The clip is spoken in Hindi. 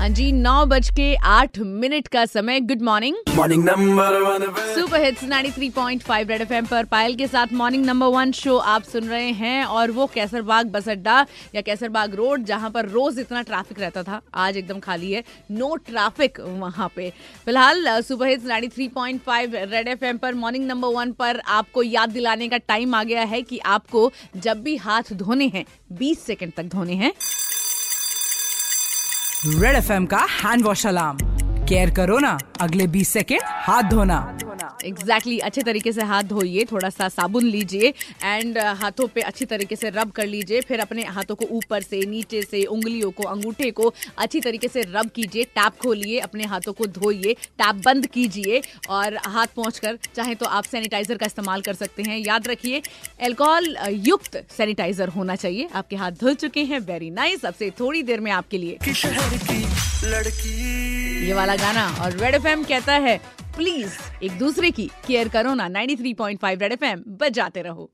हाँ जी नौ बज के आठ मिनट का समय। Good morning morning number one super hits 93.5 red FM पर पायल के साथ मॉर्निंग नंबर वन शो आप सुन रहे हैं और वो कैसरबाग बस अड्डा या कैसरबाग रोड जहाँ पर रोज इतना ट्रैफ़िक रहता था आज एकदम खाली है। नो ट्रैफ़िक वहाँ पे। फ़िलहाल सुपर हिट्स 93.5 रेड एफएम पर मॉर्निंग नंबर वन पर आपको याद दिलाने का टाइम आ गया है कि आपको जब भी हाथ धोने हैं 20 सेकंड तक धोने हैं। रेड एफएम का हैंड वॉश अलार्म। केयर करो ना अगले 20 सेकेंड हाथ धोना। एग्जैक्टली exactly, अच्छे तरीके से हाथ धोइए थोड़ा सा साबुन लीजिए एंड हाथों पे अच्छी तरीके से रब कर लीजिए फिर अपने हाथों को ऊपर से नीचे से उंगलियों को अंगूठे को अच्छी तरीके से रब कीजिए टैप खोलिए अपने हाथों को धोइए टैप बंद कीजिए और हाथ पहुँच कर चाहे तो आप सैनिटाइजर का इस्तेमाल कर सकते हैं। याद रखिए एल्कोहल युक्त सैनिटाइजर होना चाहिए। आपके हाथ धुल चुके हैं वेरी नाइस अब से थोड़ी देर में आपके लिए। लड़की। ये वाला गाना और रेड एफ़ कहता है प्लीज़ एक दूसरे की केयर करो ना 93.5 रेड एफ़ बजाते रहो।